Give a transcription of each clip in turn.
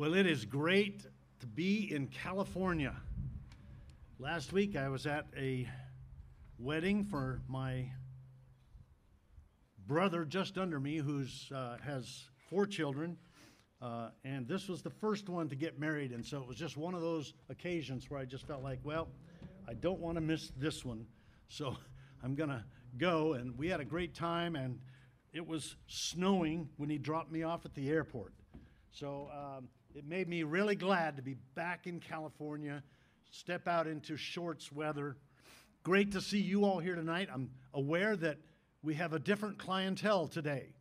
Well, it is great to be in California. Last week I was at a wedding for my brother just under me who uh, has four children. Uh, and this was the first one to get married. And so it was just one of those occasions where I just felt like, well, I don't want to miss this one. So I'm going to go. And we had a great time. And it was snowing when he dropped me off at the airport. So, um, it made me really glad to be back in California, step out into shorts weather. Great to see you all here tonight. I'm aware that we have a different clientele today.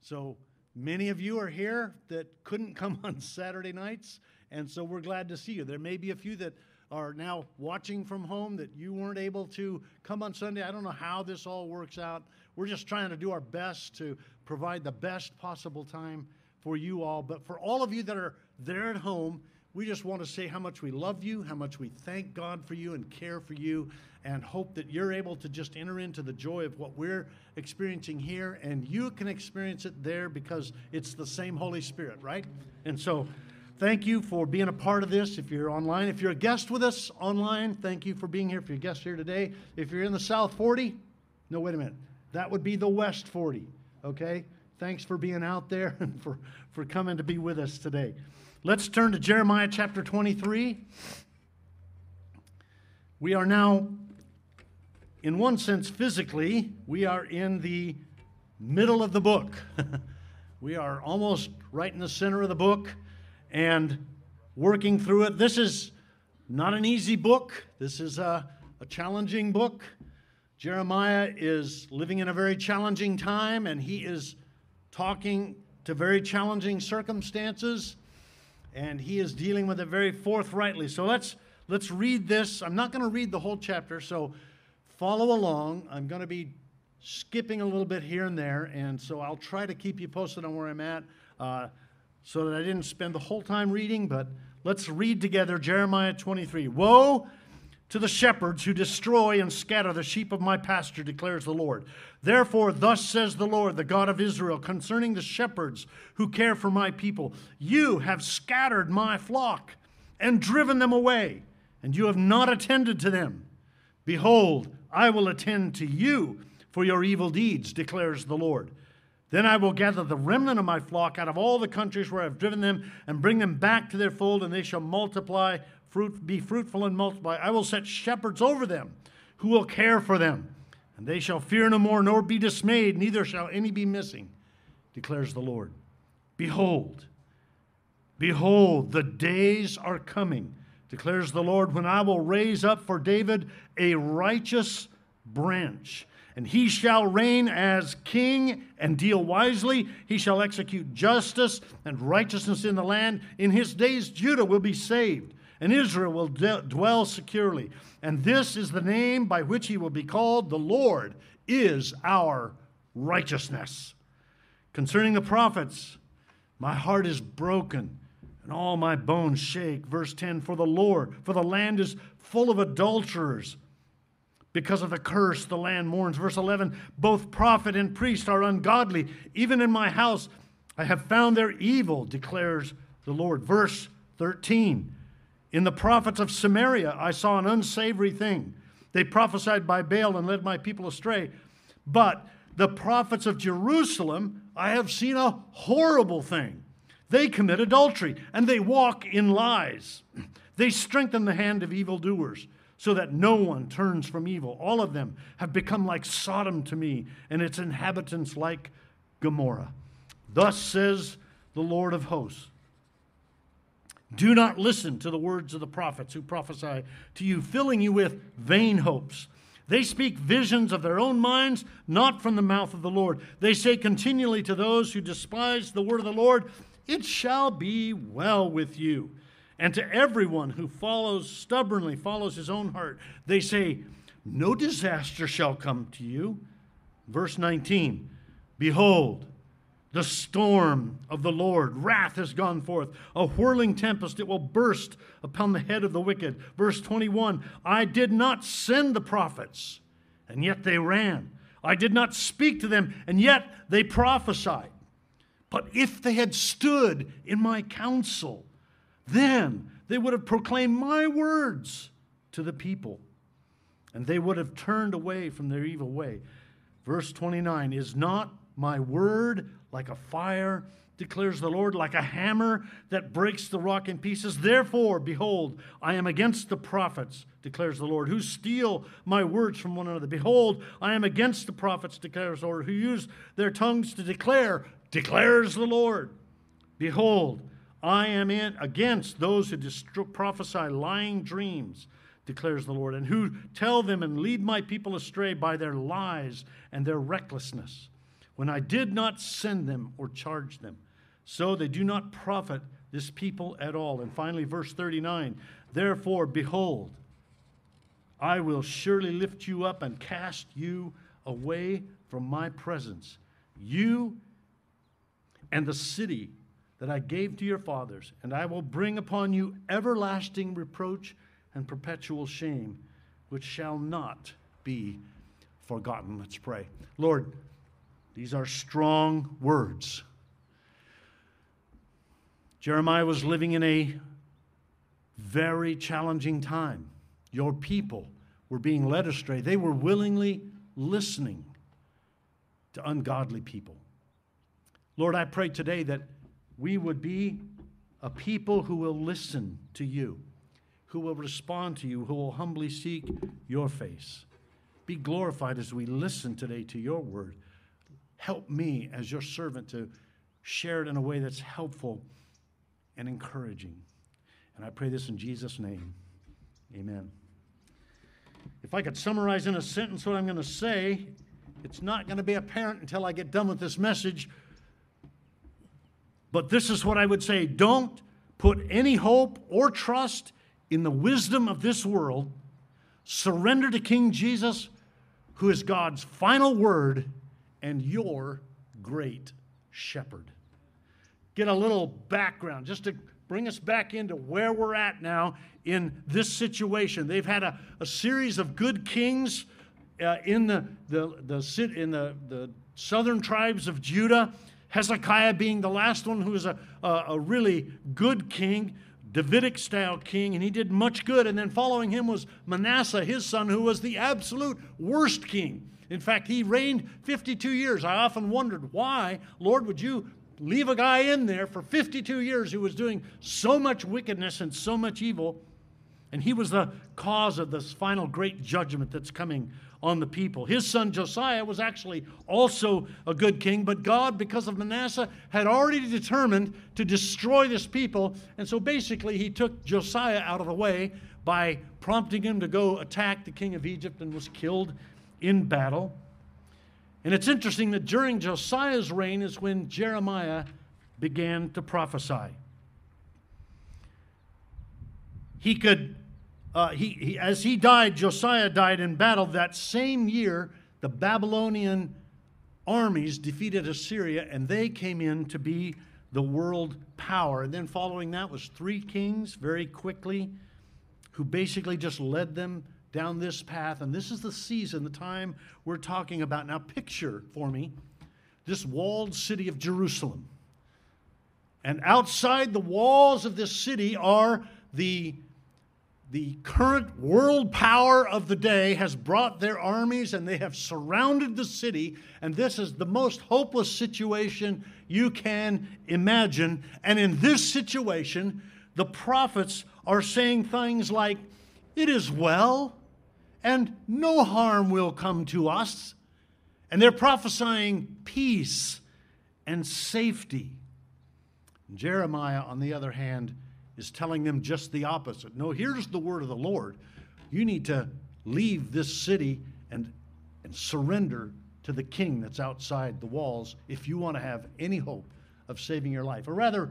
So many of you are here that couldn't come on Saturday nights, and so we're glad to see you. There may be a few that are now watching from home that you weren't able to come on Sunday. I don't know how this all works out. We're just trying to do our best to provide the best possible time for you all. But for all of you that are there at home, we just want to say how much we love you, how much we thank God for you and care for you, and hope that you're able to just enter into the joy of what we're experiencing here, and you can experience it there because it's the same Holy Spirit, right? And so, thank you for being a part of this. If you're online, if you're a guest with us online, thank you for being here. If you're a guest here today, if you're in the South 40, no, wait a minute, that would be the West 40, okay? Thanks for being out there and for, for coming to be with us today. Let's turn to Jeremiah chapter 23. We are now, in one sense, physically, we are in the middle of the book. we are almost right in the center of the book and working through it. This is not an easy book, this is a, a challenging book. Jeremiah is living in a very challenging time, and he is talking to very challenging circumstances, and he is dealing with it very forthrightly. So let's let's read this. I'm not going to read the whole chapter, so follow along. I'm going to be skipping a little bit here and there, and so I'll try to keep you posted on where I'm at, uh, so that I didn't spend the whole time reading. But let's read together Jeremiah 23. Woe to the shepherds who destroy and scatter the sheep of my pasture, declares the Lord. Therefore, thus says the Lord, the God of Israel, concerning the shepherds who care for my people You have scattered my flock and driven them away, and you have not attended to them. Behold, I will attend to you for your evil deeds, declares the Lord. Then I will gather the remnant of my flock out of all the countries where I have driven them and bring them back to their fold, and they shall multiply fruit, be fruitful and multiply. I will set shepherds over them who will care for them, and they shall fear no more, nor be dismayed, neither shall any be missing, declares the Lord. Behold, behold, the days are coming, declares the Lord, when I will raise up for David a righteous branch. And he shall reign as king and deal wisely. He shall execute justice and righteousness in the land. In his days, Judah will be saved and Israel will dwell securely. And this is the name by which he will be called the Lord is our righteousness. Concerning the prophets, my heart is broken and all my bones shake. Verse 10 For the Lord, for the land is full of adulterers. Because of the curse, the land mourns. Verse 11 Both prophet and priest are ungodly. Even in my house, I have found their evil, declares the Lord. Verse 13 in the prophets of Samaria, I saw an unsavory thing. They prophesied by Baal and led my people astray. But the prophets of Jerusalem, I have seen a horrible thing. They commit adultery and they walk in lies. They strengthen the hand of evildoers so that no one turns from evil. All of them have become like Sodom to me and its inhabitants like Gomorrah. Thus says the Lord of hosts do not listen to the words of the prophets who prophesy to you, filling you with vain hopes. They speak visions of their own minds, not from the mouth of the Lord. They say continually to those who despise the word of the Lord, It shall be well with you. And to everyone who follows stubbornly, follows his own heart, they say, No disaster shall come to you. Verse 19 Behold, the storm of the Lord, wrath has gone forth, a whirling tempest, it will burst upon the head of the wicked. Verse 21 I did not send the prophets, and yet they ran. I did not speak to them, and yet they prophesied. But if they had stood in my counsel, then they would have proclaimed my words to the people, and they would have turned away from their evil way. Verse 29 Is not my word like a fire? declares the Lord, like a hammer that breaks the rock in pieces. Therefore, behold, I am against the prophets, declares the Lord, who steal my words from one another. Behold, I am against the prophets, declares the Lord, who use their tongues to declare, declares the Lord. Behold, I am in against those who distro- prophesy lying dreams, declares the Lord, and who tell them and lead my people astray by their lies and their recklessness, when I did not send them or charge them. So they do not profit this people at all. And finally, verse 39 Therefore, behold, I will surely lift you up and cast you away from my presence, you and the city that I gave to your fathers, and I will bring upon you everlasting reproach and perpetual shame, which shall not be forgotten. Let's pray. Lord, these are strong words. Jeremiah was living in a very challenging time. Your people were being led astray. They were willingly listening to ungodly people. Lord, I pray today that we would be a people who will listen to you, who will respond to you, who will humbly seek your face. Be glorified as we listen today to your word. Help me as your servant to share it in a way that's helpful and encouraging. And I pray this in Jesus' name. Amen. If I could summarize in a sentence what I'm going to say, it's not going to be apparent until I get done with this message. But this is what I would say don't put any hope or trust in the wisdom of this world. Surrender to King Jesus, who is God's final word and your great shepherd get a little background just to bring us back into where we're at now in this situation. They've had a, a series of good kings uh, in the, the, the, in the, the southern tribes of Judah. Hezekiah being the last one who was a, a, a really good king, Davidic style king, and he did much good. And then following him was Manasseh, his son, who was the absolute worst king. In fact, he reigned 52 years. I often wondered why, Lord, would you leave a guy in there for 52 years who was doing so much wickedness and so much evil. And he was the cause of this final great judgment that's coming on the people. His son Josiah was actually also a good king, but God, because of Manasseh, had already determined to destroy this people. And so basically, he took Josiah out of the way by prompting him to go attack the king of Egypt and was killed in battle. And it's interesting that during Josiah's reign is when Jeremiah began to prophesy. He could, uh, he, he, as he died, Josiah died in battle. That same year, the Babylonian armies defeated Assyria and they came in to be the world power. And then following that was three kings very quickly who basically just led them down this path. And this is the season, the time we're talking about. Now, picture for me this walled city of Jerusalem. And outside the walls of this city are the, the current world power of the day has brought their armies and they have surrounded the city. And this is the most hopeless situation you can imagine. And in this situation, the prophets are saying things like, It is well and no harm will come to us. And they're prophesying peace and safety. Jeremiah, on the other hand, is telling them just the opposite. No, here's the word of the Lord. You need to leave this city and, and surrender to the king that's outside the walls if you want to have any hope of saving your life. A rather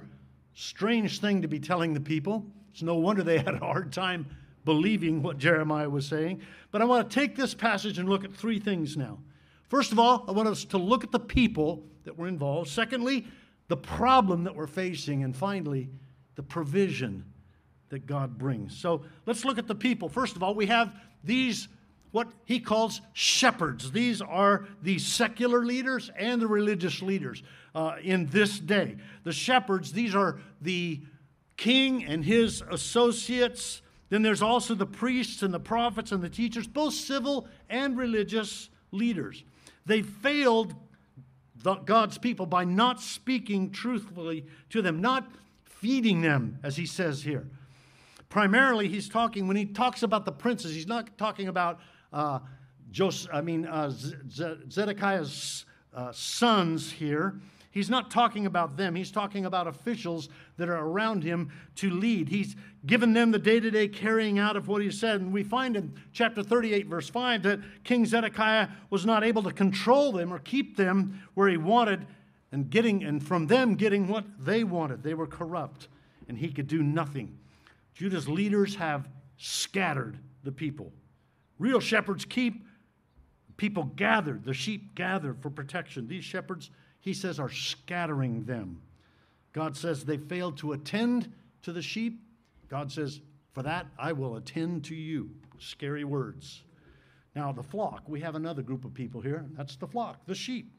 strange thing to be telling the people. It's no wonder they had a hard time believing what Jeremiah was saying. But I want to take this passage and look at three things now. First of all, I want us to look at the people that were involved. Secondly, the problem that we're facing. And finally, the provision that God brings. So let's look at the people. First of all, we have these what he calls shepherds. These are the secular leaders and the religious leaders uh, in this day. The shepherds, these are the king and his associates. Then there's also the priests and the prophets and the teachers, both civil and religious leaders. They failed God's people by not speaking truthfully to them, not feeding them, as he says here. Primarily, he's talking, when he talks about the princes, he's not talking about uh, Joseph, I mean, uh, Zedekiah's uh, sons here. He's not talking about them. He's talking about officials that are around him to lead. He's given them the day to day carrying out of what he said. And we find in chapter 38, verse 5, that King Zedekiah was not able to control them or keep them where he wanted and getting and from them getting what they wanted. They were corrupt and he could do nothing. Judah's leaders have scattered the people. Real shepherds keep people gathered, the sheep gathered for protection. These shepherds, he says, are scattering them. God says they failed to attend to the sheep. God says, For that I will attend to you. Scary words. Now, the flock, we have another group of people here. That's the flock, the sheep.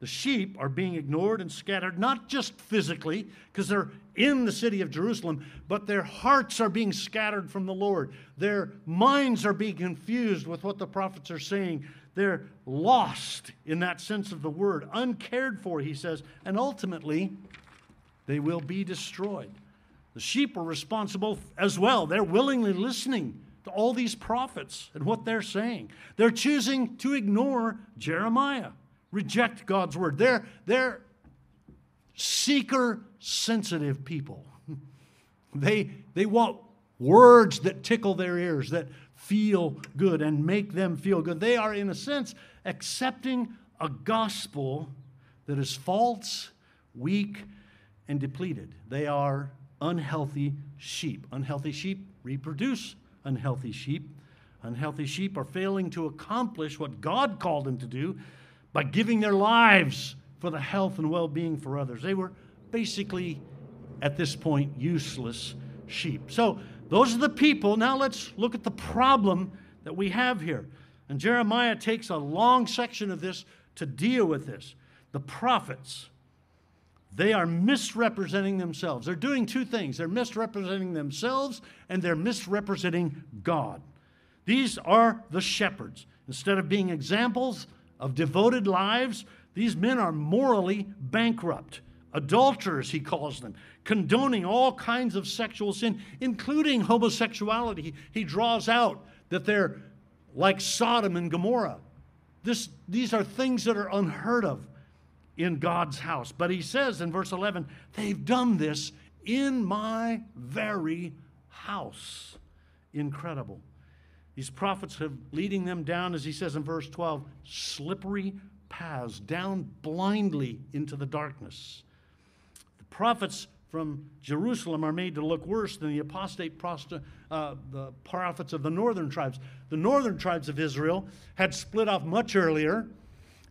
The sheep are being ignored and scattered, not just physically, because they're in the city of Jerusalem, but their hearts are being scattered from the Lord. Their minds are being confused with what the prophets are saying. They're lost in that sense of the word, uncared for, he says, and ultimately they will be destroyed. The sheep are responsible as well. They're willingly listening to all these prophets and what they're saying. They're choosing to ignore Jeremiah reject God's word. They're, they're seeker sensitive people. They, they want words that tickle their ears, that feel good and make them feel good. They are, in a sense, accepting a gospel that is false, weak, and depleted. They are unhealthy sheep. Unhealthy sheep reproduce unhealthy sheep. Unhealthy sheep are failing to accomplish what God called them to do by giving their lives for the health and well being for others. They were basically, at this point, useless sheep. So, those are the people. Now, let's look at the problem that we have here. And Jeremiah takes a long section of this to deal with this. The prophets, they are misrepresenting themselves. They're doing two things they're misrepresenting themselves and they're misrepresenting God. These are the shepherds. Instead of being examples, of devoted lives, these men are morally bankrupt. Adulterers, he calls them, condoning all kinds of sexual sin, including homosexuality. He draws out that they're like Sodom and Gomorrah. This, these are things that are unheard of in God's house. But he says in verse 11, they've done this in my very house. Incredible. These prophets have leading them down, as he says in verse 12, slippery paths, down blindly into the darkness. Prophets from Jerusalem are made to look worse than the apostate prosta, uh, the prophets of the northern tribes. The northern tribes of Israel had split off much earlier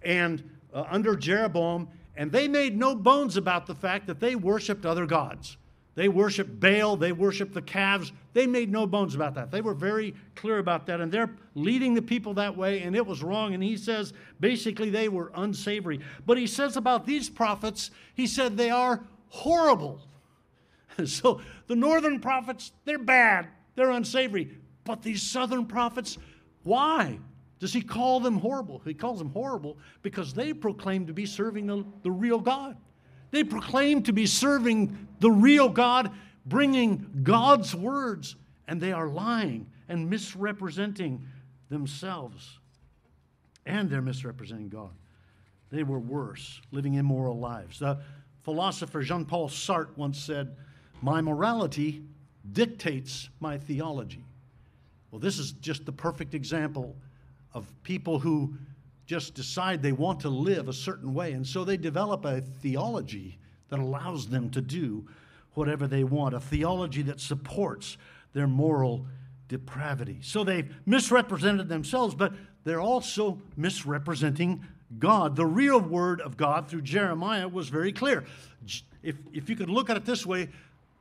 and uh, under Jeroboam, and they made no bones about the fact that they worshiped other gods. They worshiped Baal, they worshiped the calves. They made no bones about that. They were very clear about that, and they're leading the people that way, and it was wrong. And he says basically they were unsavory. But he says about these prophets, he said they are horrible. so the northern prophets, they're bad, they're unsavory. But these southern prophets, why? Does he call them horrible? He calls them horrible because they proclaim to be serving the, the real God. They proclaim to be serving the real God, bringing God's words, and they are lying and misrepresenting themselves. And they're misrepresenting God. They were worse, living immoral lives. Philosopher Jean Paul Sartre once said, My morality dictates my theology. Well, this is just the perfect example of people who just decide they want to live a certain way. And so they develop a theology that allows them to do whatever they want, a theology that supports their moral depravity. So they've misrepresented themselves, but they're also misrepresenting God. The real word of God through Jeremiah was very clear. If, if you could look at it this way,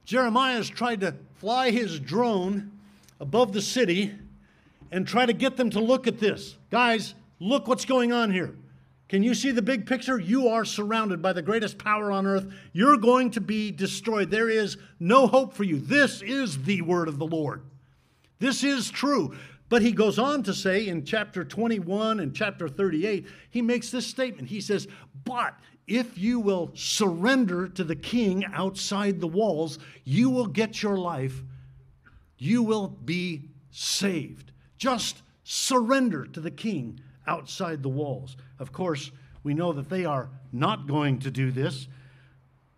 Jeremiah has tried to fly his drone above the city and try to get them to look at this. Guys, look what's going on here. Can you see the big picture? You are surrounded by the greatest power on earth. You're going to be destroyed. There is no hope for you. This is the word of the Lord. This is true. But he goes on to say in chapter 21 and chapter 38, he makes this statement. He says, But if you will surrender to the king outside the walls, you will get your life. You will be saved. Just surrender to the king outside the walls. Of course, we know that they are not going to do this.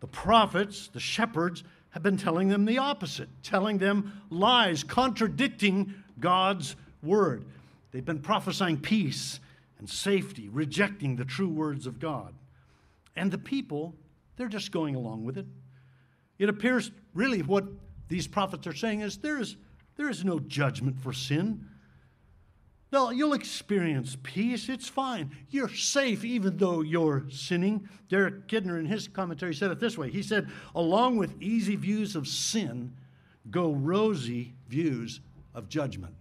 The prophets, the shepherds, have been telling them the opposite, telling them lies, contradicting God's word. They've been prophesying peace and safety, rejecting the true words of God. And the people, they're just going along with it. It appears really what these prophets are saying is there is, there is no judgment for sin. No, you'll experience peace. It's fine. You're safe even though you're sinning. Derek Kidner, in his commentary, said it this way He said, along with easy views of sin, go rosy views of judgment.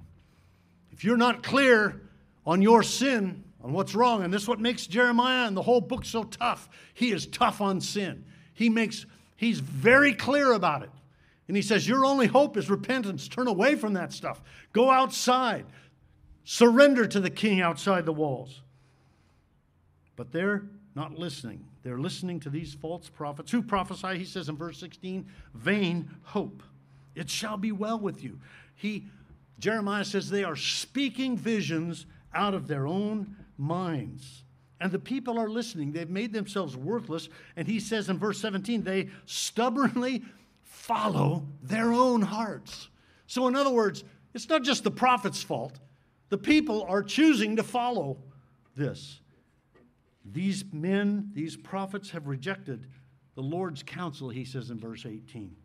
If you're not clear on your sin, on what's wrong. And this is what makes Jeremiah and the whole book so tough. He is tough on sin. He makes he's very clear about it. And he says, Your only hope is repentance. Turn away from that stuff. Go outside. Surrender to the king outside the walls. But they're not listening. They're listening to these false prophets who prophesy, he says in verse 16, vain hope. It shall be well with you. He Jeremiah says they are speaking visions out of their own minds. And the people are listening. They've made themselves worthless. And he says in verse 17, they stubbornly follow their own hearts. So, in other words, it's not just the prophet's fault. The people are choosing to follow this. These men, these prophets, have rejected the Lord's counsel, he says in verse 18.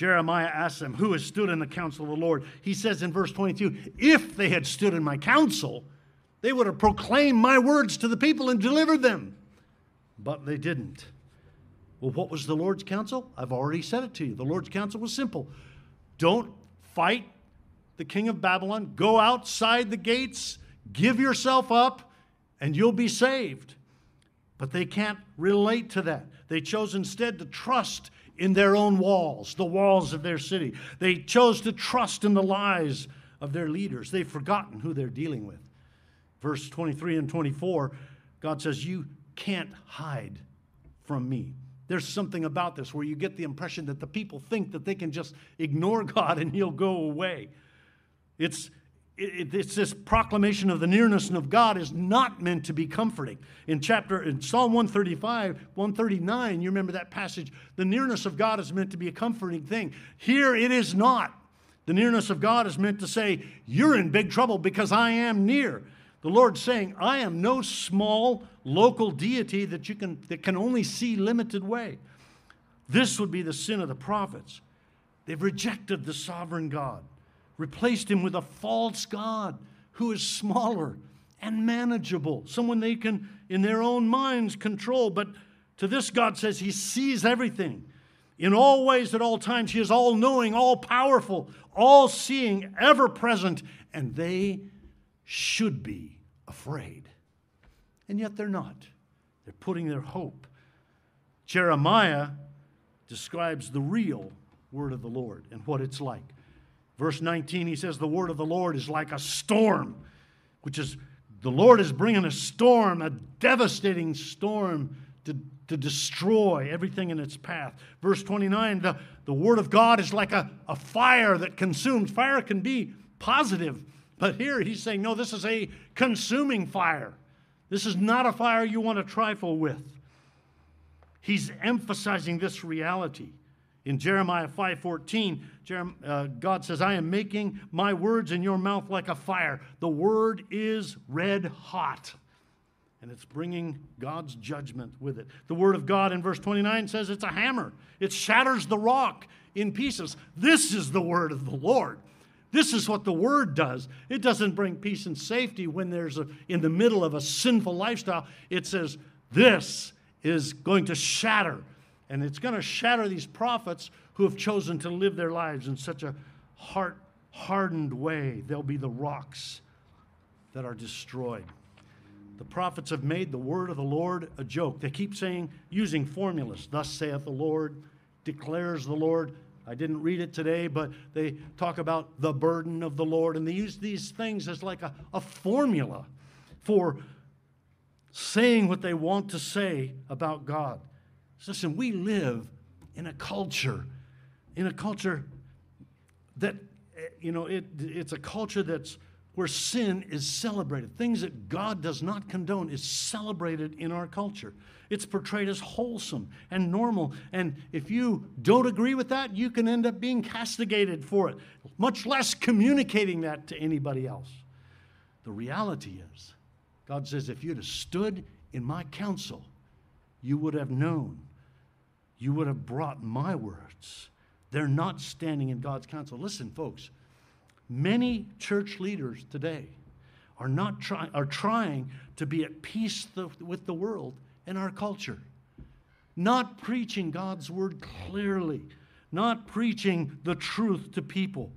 Jeremiah asks them, Who has stood in the counsel of the Lord? He says in verse 22, If they had stood in my counsel, they would have proclaimed my words to the people and delivered them. But they didn't. Well, what was the Lord's counsel? I've already said it to you. The Lord's counsel was simple don't fight the king of Babylon, go outside the gates, give yourself up, and you'll be saved. But they can't relate to that. They chose instead to trust in their own walls, the walls of their city. They chose to trust in the lies of their leaders. They've forgotten who they're dealing with verse 23 and 24, God says, You can't hide from me. There's something about this where you get the impression that the people think that they can just ignore God and he'll go away. It's, it, it's this proclamation of the nearness of God is not meant to be comforting. In chapter in Psalm 135, 139, you remember that passage, the nearness of God is meant to be a comforting thing. Here it is not. The nearness of God is meant to say, You're in big trouble because I am near. The Lord's saying, I am no small local deity that you can that can only see limited way. This would be the sin of the prophets. They've rejected the sovereign God, replaced him with a false God who is smaller and manageable, someone they can, in their own minds, control. But to this, God says he sees everything. In all ways, at all times, he is all knowing, all powerful, all seeing, ever present, and they should be afraid. And yet they're not. They're putting their hope. Jeremiah describes the real word of the Lord and what it's like. Verse 19, he says, The word of the Lord is like a storm, which is the Lord is bringing a storm, a devastating storm to, to destroy everything in its path. Verse 29, the, the word of God is like a, a fire that consumes. Fire can be positive, but here he's saying, no, this is a consuming fire. This is not a fire you want to trifle with. He's emphasizing this reality. In Jeremiah 5:14, Jeremiah, uh, God says, "I am making my words in your mouth like a fire." The word is red hot, and it's bringing God's judgment with it. The word of God in verse 29 says it's a hammer. It shatters the rock in pieces. This is the word of the Lord. This is what the word does. It doesn't bring peace and safety when there's a, in the middle of a sinful lifestyle. It says this is going to shatter. And it's going to shatter these prophets who have chosen to live their lives in such a heart hardened way, they'll be the rocks that are destroyed. The prophets have made the word of the Lord a joke. They keep saying, using formulas, thus saith the Lord, declares the Lord. I didn't read it today, but they talk about the burden of the Lord, and they use these things as like a, a formula for saying what they want to say about God. Listen, we live in a culture, in a culture that, eh, you know, it, it's a culture that's where sin is celebrated. Things that God does not condone is celebrated in our culture. It's portrayed as wholesome and normal. And if you don't agree with that, you can end up being castigated for it, much less communicating that to anybody else. The reality is, God says, if you'd have stood in my counsel, you would have known. You would have brought my words. They're not standing in God's counsel. Listen, folks, many church leaders today are not try, are trying to be at peace with the world and our culture. Not preaching God's word clearly, not preaching the truth to people.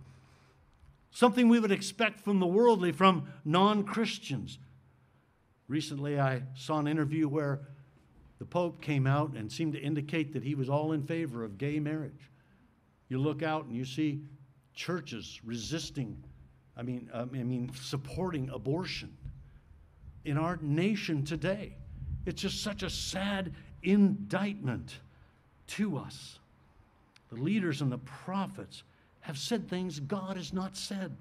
Something we would expect from the worldly, from non Christians. Recently, I saw an interview where the Pope came out and seemed to indicate that he was all in favor of gay marriage. You look out and you see churches resisting, I mean, um, I mean, supporting abortion in our nation today. It's just such a sad indictment to us. The leaders and the prophets have said things God has not said.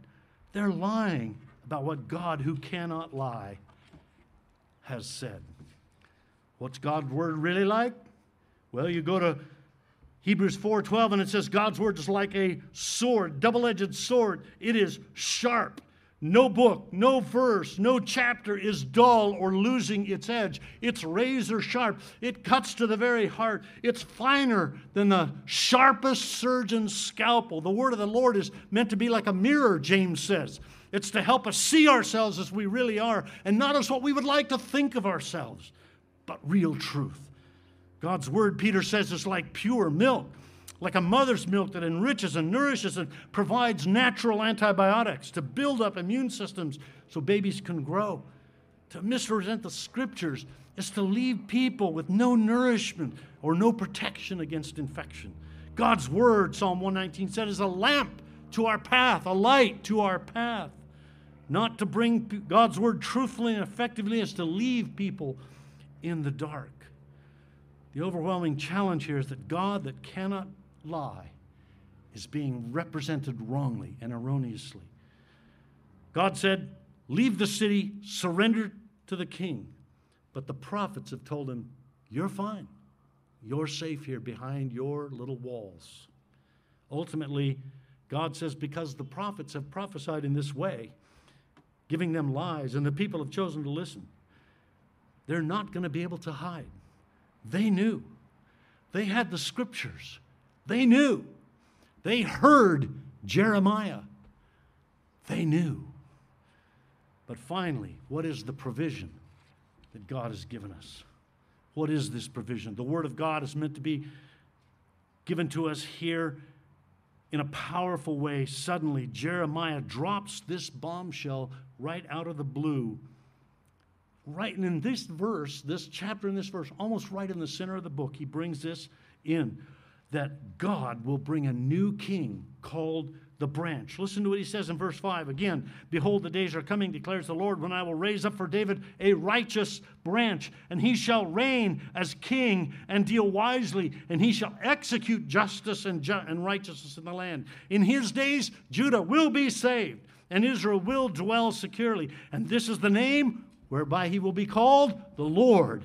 They're lying about what God, who cannot lie, has said. What's God's word really like? Well, you go to Hebrews 4:12 and it says God's word is like a sword, double-edged sword. It is sharp. No book, no verse, no chapter is dull or losing its edge. It's razor sharp. It cuts to the very heart. It's finer than the sharpest surgeon's scalpel. The word of the Lord is meant to be like a mirror, James says. It's to help us see ourselves as we really are and not as what we would like to think of ourselves, but real truth. God's word, Peter says, is like pure milk, like a mother's milk that enriches and nourishes and provides natural antibiotics to build up immune systems so babies can grow. To misrepresent the scriptures is to leave people with no nourishment or no protection against infection. God's word, Psalm 119 said, is a lamp to our path, a light to our path. Not to bring God's word truthfully and effectively is to leave people in the dark. The overwhelming challenge here is that God that cannot lie is being represented wrongly and erroneously. God said, Leave the city, surrender to the king. But the prophets have told him, You're fine. You're safe here behind your little walls. Ultimately, God says, Because the prophets have prophesied in this way, giving them lies, and the people have chosen to listen. They're not going to be able to hide. They knew. They had the scriptures. They knew. They heard Jeremiah. They knew. But finally, what is the provision that God has given us? What is this provision? The Word of God is meant to be given to us here in a powerful way, suddenly Jeremiah drops this bombshell right out of the blue. Right, and in this verse, this chapter in this verse, almost right in the center of the book, he brings this in that God will bring a new king called the branch. Listen to what he says in verse 5 again Behold, the days are coming, declares the Lord, when I will raise up for David a righteous branch, and he shall reign as king and deal wisely, and he shall execute justice and, ju- and righteousness in the land. In his days, Judah will be saved, and Israel will dwell securely. And this is the name whereby he will be called the Lord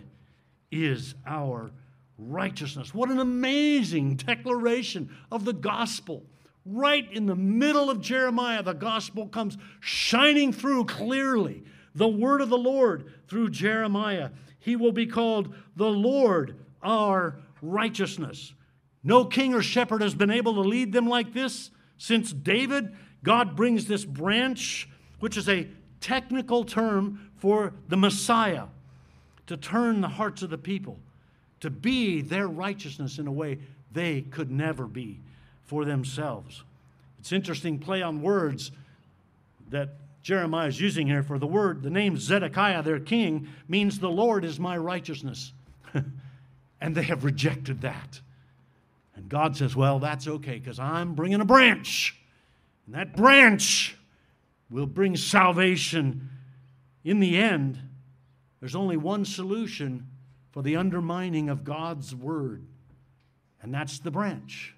is our righteousness. What an amazing declaration of the gospel right in the middle of Jeremiah, the gospel comes shining through clearly. The word of the Lord through Jeremiah. He will be called the Lord our righteousness. No king or shepherd has been able to lead them like this since David. God brings this branch, which is a technical term for the Messiah, to turn the hearts of the people, to be their righteousness in a way they could never be for themselves. It's interesting play on words that Jeremiah is using here for the word, the name Zedekiah, their king, means the Lord is my righteousness. and they have rejected that. And God says, Well, that's okay because I'm bringing a branch. And that branch will bring salvation. In the end, there's only one solution for the undermining of God's word, and that's the branch.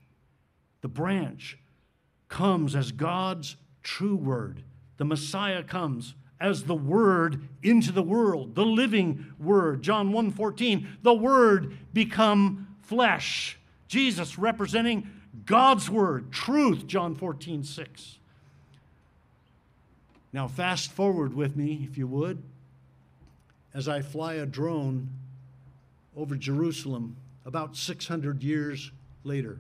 The branch comes as God's true word. The Messiah comes as the word into the world, the living word. John 1:14, the word become flesh. Jesus representing God's word, truth, John 14, 6. Now, fast forward with me, if you would, as I fly a drone over Jerusalem about 600 years later.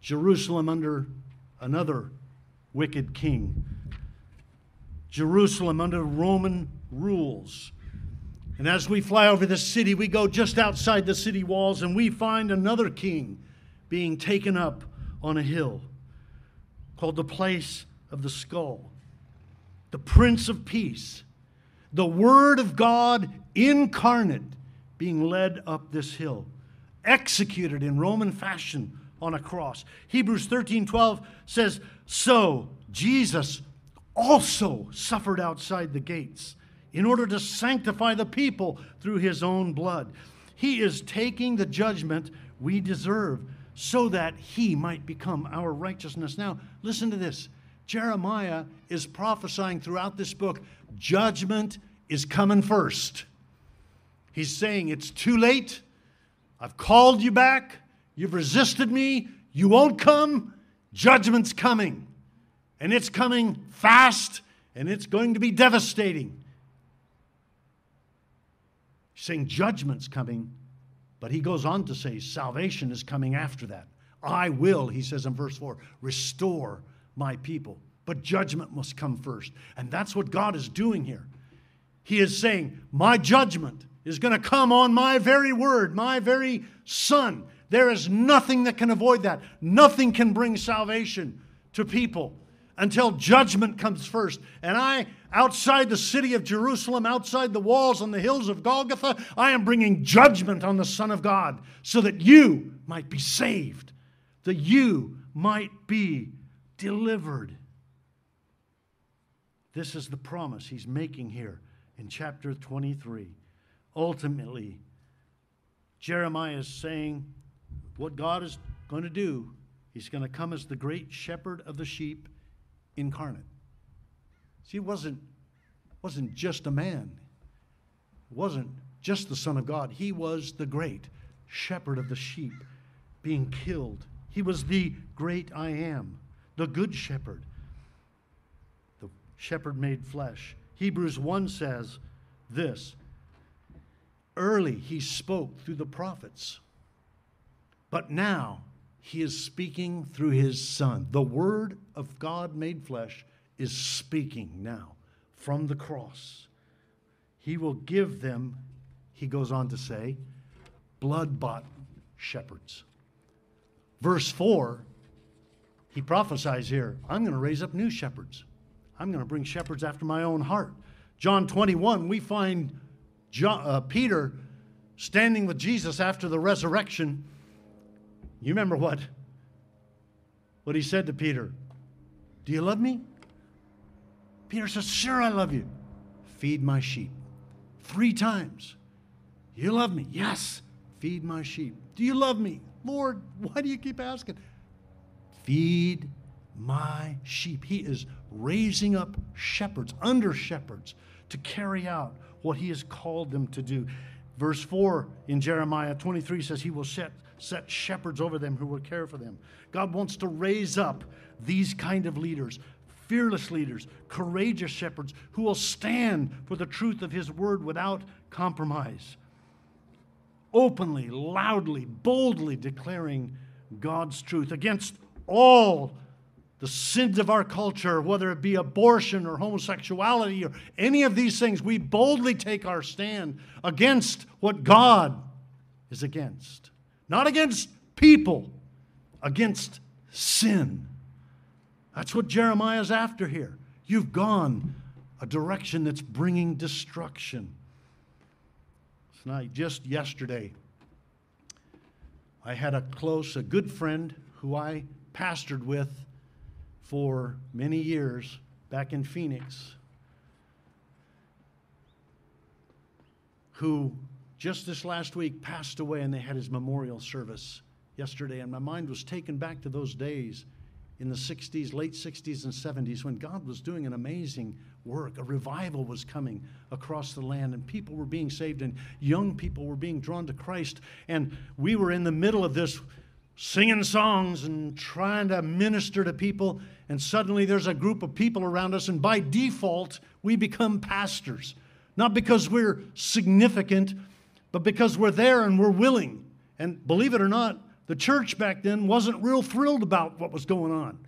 Jerusalem under another wicked king. Jerusalem under Roman rules. And as we fly over the city, we go just outside the city walls and we find another king being taken up on a hill called the place of the skull. The Prince of Peace, the Word of God incarnate, being led up this hill, executed in Roman fashion on a cross. Hebrews 13 12 says, So Jesus also suffered outside the gates in order to sanctify the people through his own blood. He is taking the judgment we deserve so that he might become our righteousness. Now, listen to this. Jeremiah is prophesying throughout this book judgment is coming first. He's saying, It's too late. I've called you back. You've resisted me. You won't come. Judgment's coming. And it's coming fast and it's going to be devastating. He's saying judgment's coming, but he goes on to say salvation is coming after that. I will, he says in verse 4, restore my people. But judgment must come first. And that's what God is doing here. He is saying, My judgment is going to come on my very word, my very son. There is nothing that can avoid that. Nothing can bring salvation to people until judgment comes first. And I, outside the city of Jerusalem, outside the walls on the hills of Golgotha, I am bringing judgment on the Son of God so that you might be saved, that you might be delivered. This is the promise he's making here in chapter 23. Ultimately, Jeremiah is saying, what God is going to do, He's going to come as the great shepherd of the sheep incarnate. See, it wasn't, wasn't just a man, it wasn't just the Son of God. He was the great shepherd of the sheep being killed. He was the great I am, the good shepherd, the shepherd made flesh. Hebrews 1 says this Early he spoke through the prophets. But now he is speaking through his Son. The Word of God made flesh is speaking now from the cross. He will give them, he goes on to say, blood bought shepherds. Verse 4, he prophesies here I'm going to raise up new shepherds. I'm going to bring shepherds after my own heart. John 21, we find John, uh, Peter standing with Jesus after the resurrection you remember what? What he said to Peter Do you love me? Peter says, Sure, I love you. Feed my sheep. Three times. You love me? Yes. Feed my sheep. Do you love me? Lord, why do you keep asking? Feed my sheep. He is raising up shepherds, under shepherds, to carry out what he has called them to do. Verse 4 in Jeremiah 23 says, He will set set shepherds over them who will care for them. God wants to raise up these kind of leaders, fearless leaders, courageous shepherds who will stand for the truth of His word without compromise. Openly, loudly, boldly declaring God's truth against all the sins of our culture, whether it be abortion or homosexuality or any of these things, we boldly take our stand against what God is against. Not against people, against sin. That's what Jeremiah's after here. You've gone a direction that's bringing destruction. Tonight, just yesterday, I had a close, a good friend who I pastored with for many years back in Phoenix, who just this last week passed away and they had his memorial service yesterday. And my mind was taken back to those days in the 60s, late 60s and 70s when God was doing an amazing work. A revival was coming across the land and people were being saved and young people were being drawn to Christ. And we were in the middle of this singing songs and trying to minister to people. And suddenly there's a group of people around us, and by default, we become pastors. Not because we're significant, but because we're there and we're willing. And believe it or not, the church back then wasn't real thrilled about what was going on.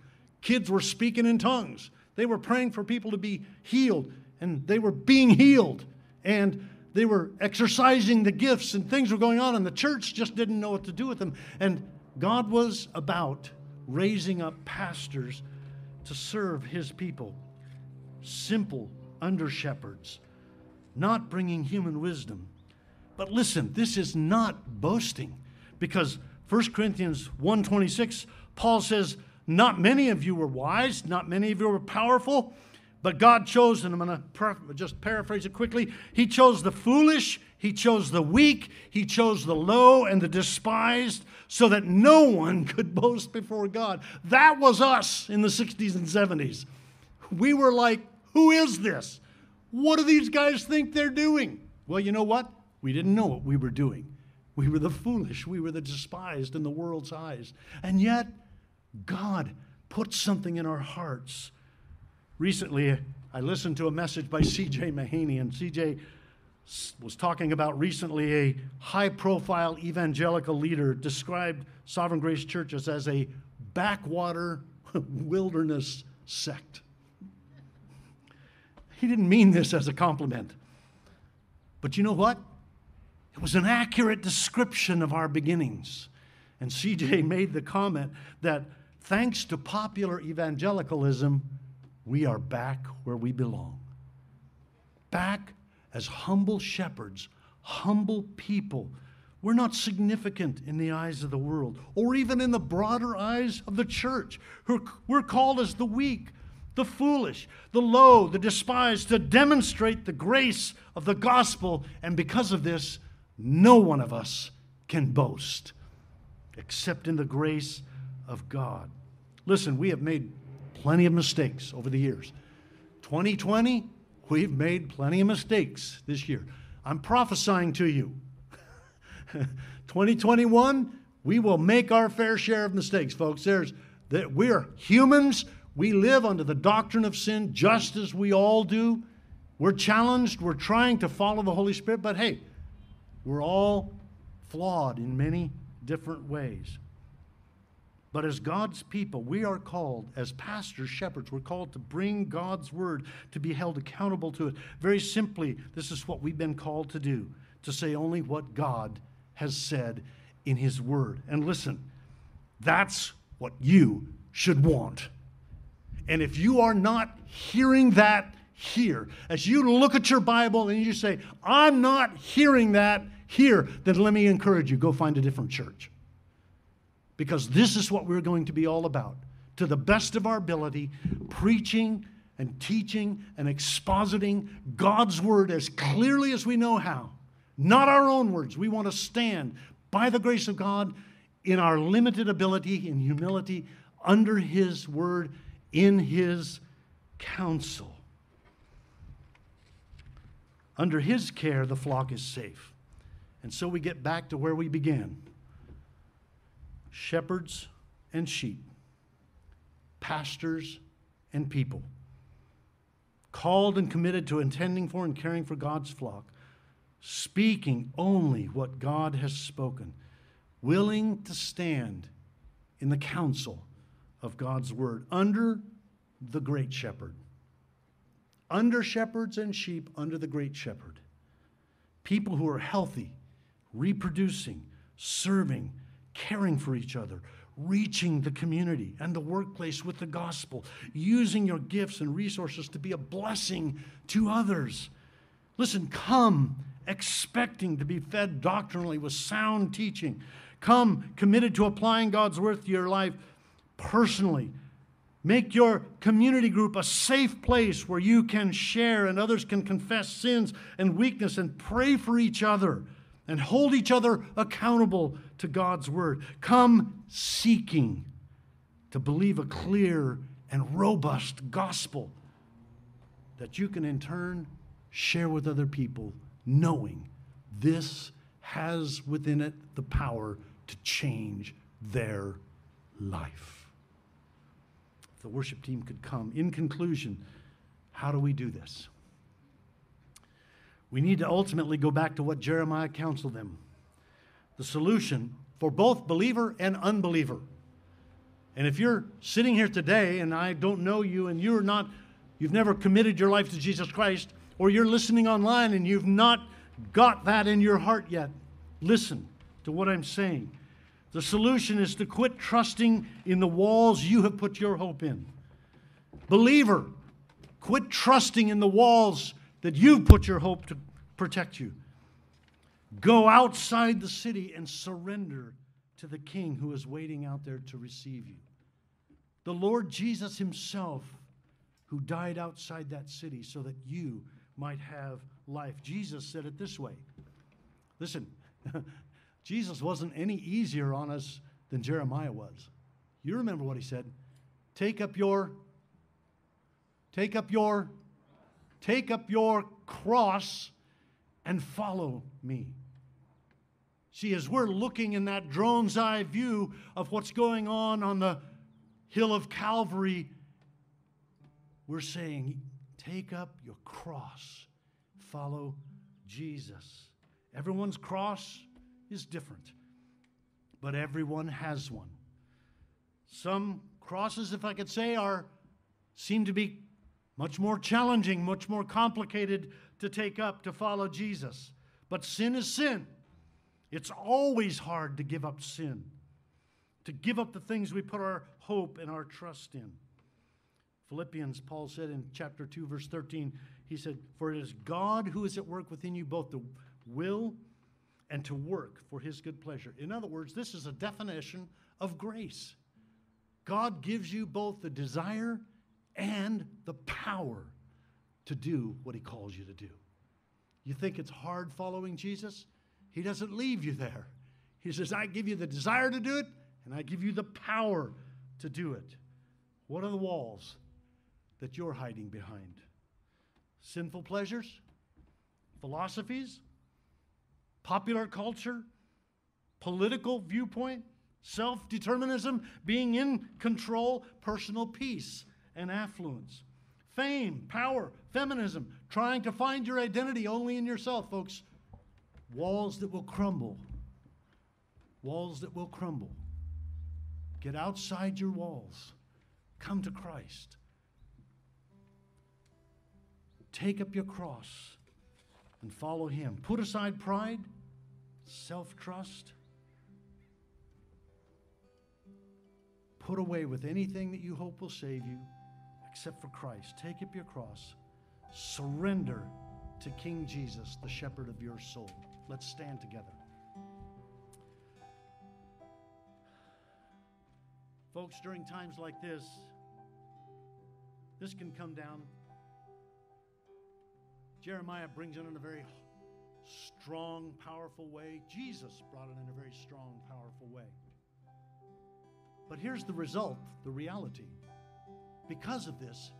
Kids were speaking in tongues. They were praying for people to be healed, and they were being healed. And they were exercising the gifts, and things were going on, and the church just didn't know what to do with them. And God was about raising up pastors to serve his people, simple under shepherds, not bringing human wisdom. But listen, this is not boasting because 1 Corinthians 1:26, Paul says, "Not many of you were wise, not many of you were powerful, but God chose, and I'm going to just paraphrase it quickly, He chose the foolish, He chose the weak, He chose the low and the despised, so that no one could boast before God. That was us in the 60s and 70s. We were like, who is this? What do these guys think they're doing? Well, you know what? We didn't know what we were doing. We were the foolish. We were the despised in the world's eyes. And yet, God put something in our hearts. Recently, I listened to a message by C.J. Mahaney, and C.J. was talking about recently a high profile evangelical leader described Sovereign Grace Churches as a backwater wilderness sect. He didn't mean this as a compliment. But you know what? It was an accurate description of our beginnings. And CJ made the comment that thanks to popular evangelicalism, we are back where we belong. Back as humble shepherds, humble people. We're not significant in the eyes of the world or even in the broader eyes of the church. We're called as the weak, the foolish, the low, the despised to demonstrate the grace of the gospel. And because of this, no one of us can boast except in the grace of God. Listen, we have made plenty of mistakes over the years. 2020, we've made plenty of mistakes this year. I'm prophesying to you. 2021, we will make our fair share of mistakes, folks. There's that we're humans. We live under the doctrine of sin just as we all do. We're challenged. We're trying to follow the Holy Spirit, but hey, we're all flawed in many different ways. But as God's people, we are called, as pastors, shepherds, we're called to bring God's word, to be held accountable to it. Very simply, this is what we've been called to do to say only what God has said in his word. And listen, that's what you should want. And if you are not hearing that here. As you look at your Bible and you say, I'm not hearing that here, then let me encourage you go find a different church. Because this is what we're going to be all about. To the best of our ability, preaching and teaching and expositing God's word as clearly as we know how. Not our own words. We want to stand by the grace of God in our limited ability, in humility, under His word, in His counsel. Under his care, the flock is safe. And so we get back to where we began shepherds and sheep, pastors and people, called and committed to intending for and caring for God's flock, speaking only what God has spoken, willing to stand in the counsel of God's word under the great shepherd under shepherds and sheep under the great shepherd. People who are healthy, reproducing, serving, caring for each other, reaching the community and the workplace with the gospel, using your gifts and resources to be a blessing to others. Listen, come expecting to be fed doctrinally with sound teaching. Come committed to applying God's word to your life personally. Make your community group a safe place where you can share and others can confess sins and weakness and pray for each other and hold each other accountable to God's word. Come seeking to believe a clear and robust gospel that you can in turn share with other people, knowing this has within it the power to change their life. If the worship team could come. In conclusion, how do we do this? We need to ultimately go back to what Jeremiah counseled them. The solution for both believer and unbeliever. And if you're sitting here today and I don't know you and you're not, you've never committed your life to Jesus Christ, or you're listening online and you've not got that in your heart yet, listen to what I'm saying. The solution is to quit trusting in the walls you have put your hope in. Believer, quit trusting in the walls that you've put your hope to protect you. Go outside the city and surrender to the King who is waiting out there to receive you. The Lord Jesus Himself, who died outside that city so that you might have life. Jesus said it this way Listen, Jesus wasn't any easier on us than Jeremiah was. You remember what he said. Take up your, take up your Take up your cross and follow me. See, as we're looking in that drone's eye view of what's going on on the hill of Calvary, we're saying, take up your cross, follow Jesus. Everyone's cross is different, but everyone has one. Some crosses, if I could say, are seem to be much more challenging, much more complicated to take up to follow Jesus. But sin is sin. It's always hard to give up sin, to give up the things we put our hope and our trust in. Philippians, Paul said in chapter 2, verse 13, he said, For it is God who is at work within you both to will and to work for his good pleasure. In other words, this is a definition of grace. God gives you both the desire and the power to do what he calls you to do. You think it's hard following Jesus? He doesn't leave you there. He says, I give you the desire to do it, and I give you the power to do it. What are the walls that you're hiding behind? Sinful pleasures? Philosophies? Popular culture? Political viewpoint? Self determinism? Being in control? Personal peace? And affluence. Fame, power, feminism, trying to find your identity only in yourself, folks. Walls that will crumble. Walls that will crumble. Get outside your walls. Come to Christ. Take up your cross and follow Him. Put aside pride, self trust. Put away with anything that you hope will save you except for Christ. Take up your cross. Surrender to King Jesus, the shepherd of your soul. Let's stand together. Folks, during times like this, this can come down. Jeremiah brings it in a very strong, powerful way. Jesus brought it in a very strong, powerful way. But here's the result, the reality. Because of this,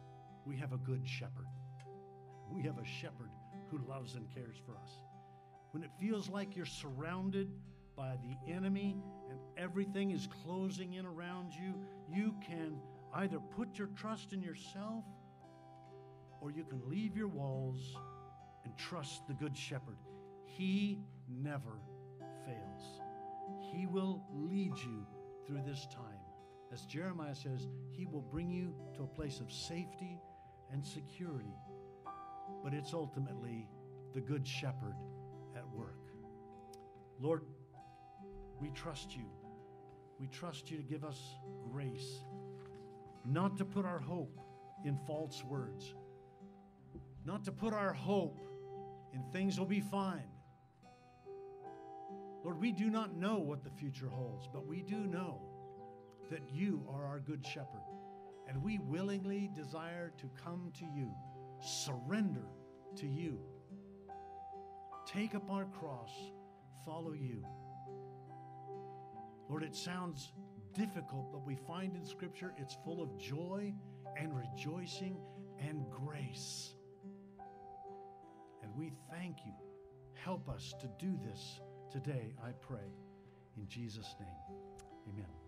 we have a good shepherd. We have a shepherd who loves and cares for us. When it feels like you're surrounded by the enemy and everything is closing in around you, you can either put your trust in yourself or you can leave your walls and trust the good shepherd. He never fails. He will lead you through this time as Jeremiah says, He will bring you to a place of safety and security. But it's ultimately the Good Shepherd at work. Lord, we trust you. We trust you to give us grace, not to put our hope in false words, not to put our hope in things will be fine. Lord, we do not know what the future holds, but we do know that you are our good shepherd. And we willingly desire to come to you, surrender to you, take up our cross, follow you. Lord, it sounds difficult, but we find in Scripture it's full of joy and rejoicing and grace. And we thank you. Help us to do this today, I pray. In Jesus' name, amen.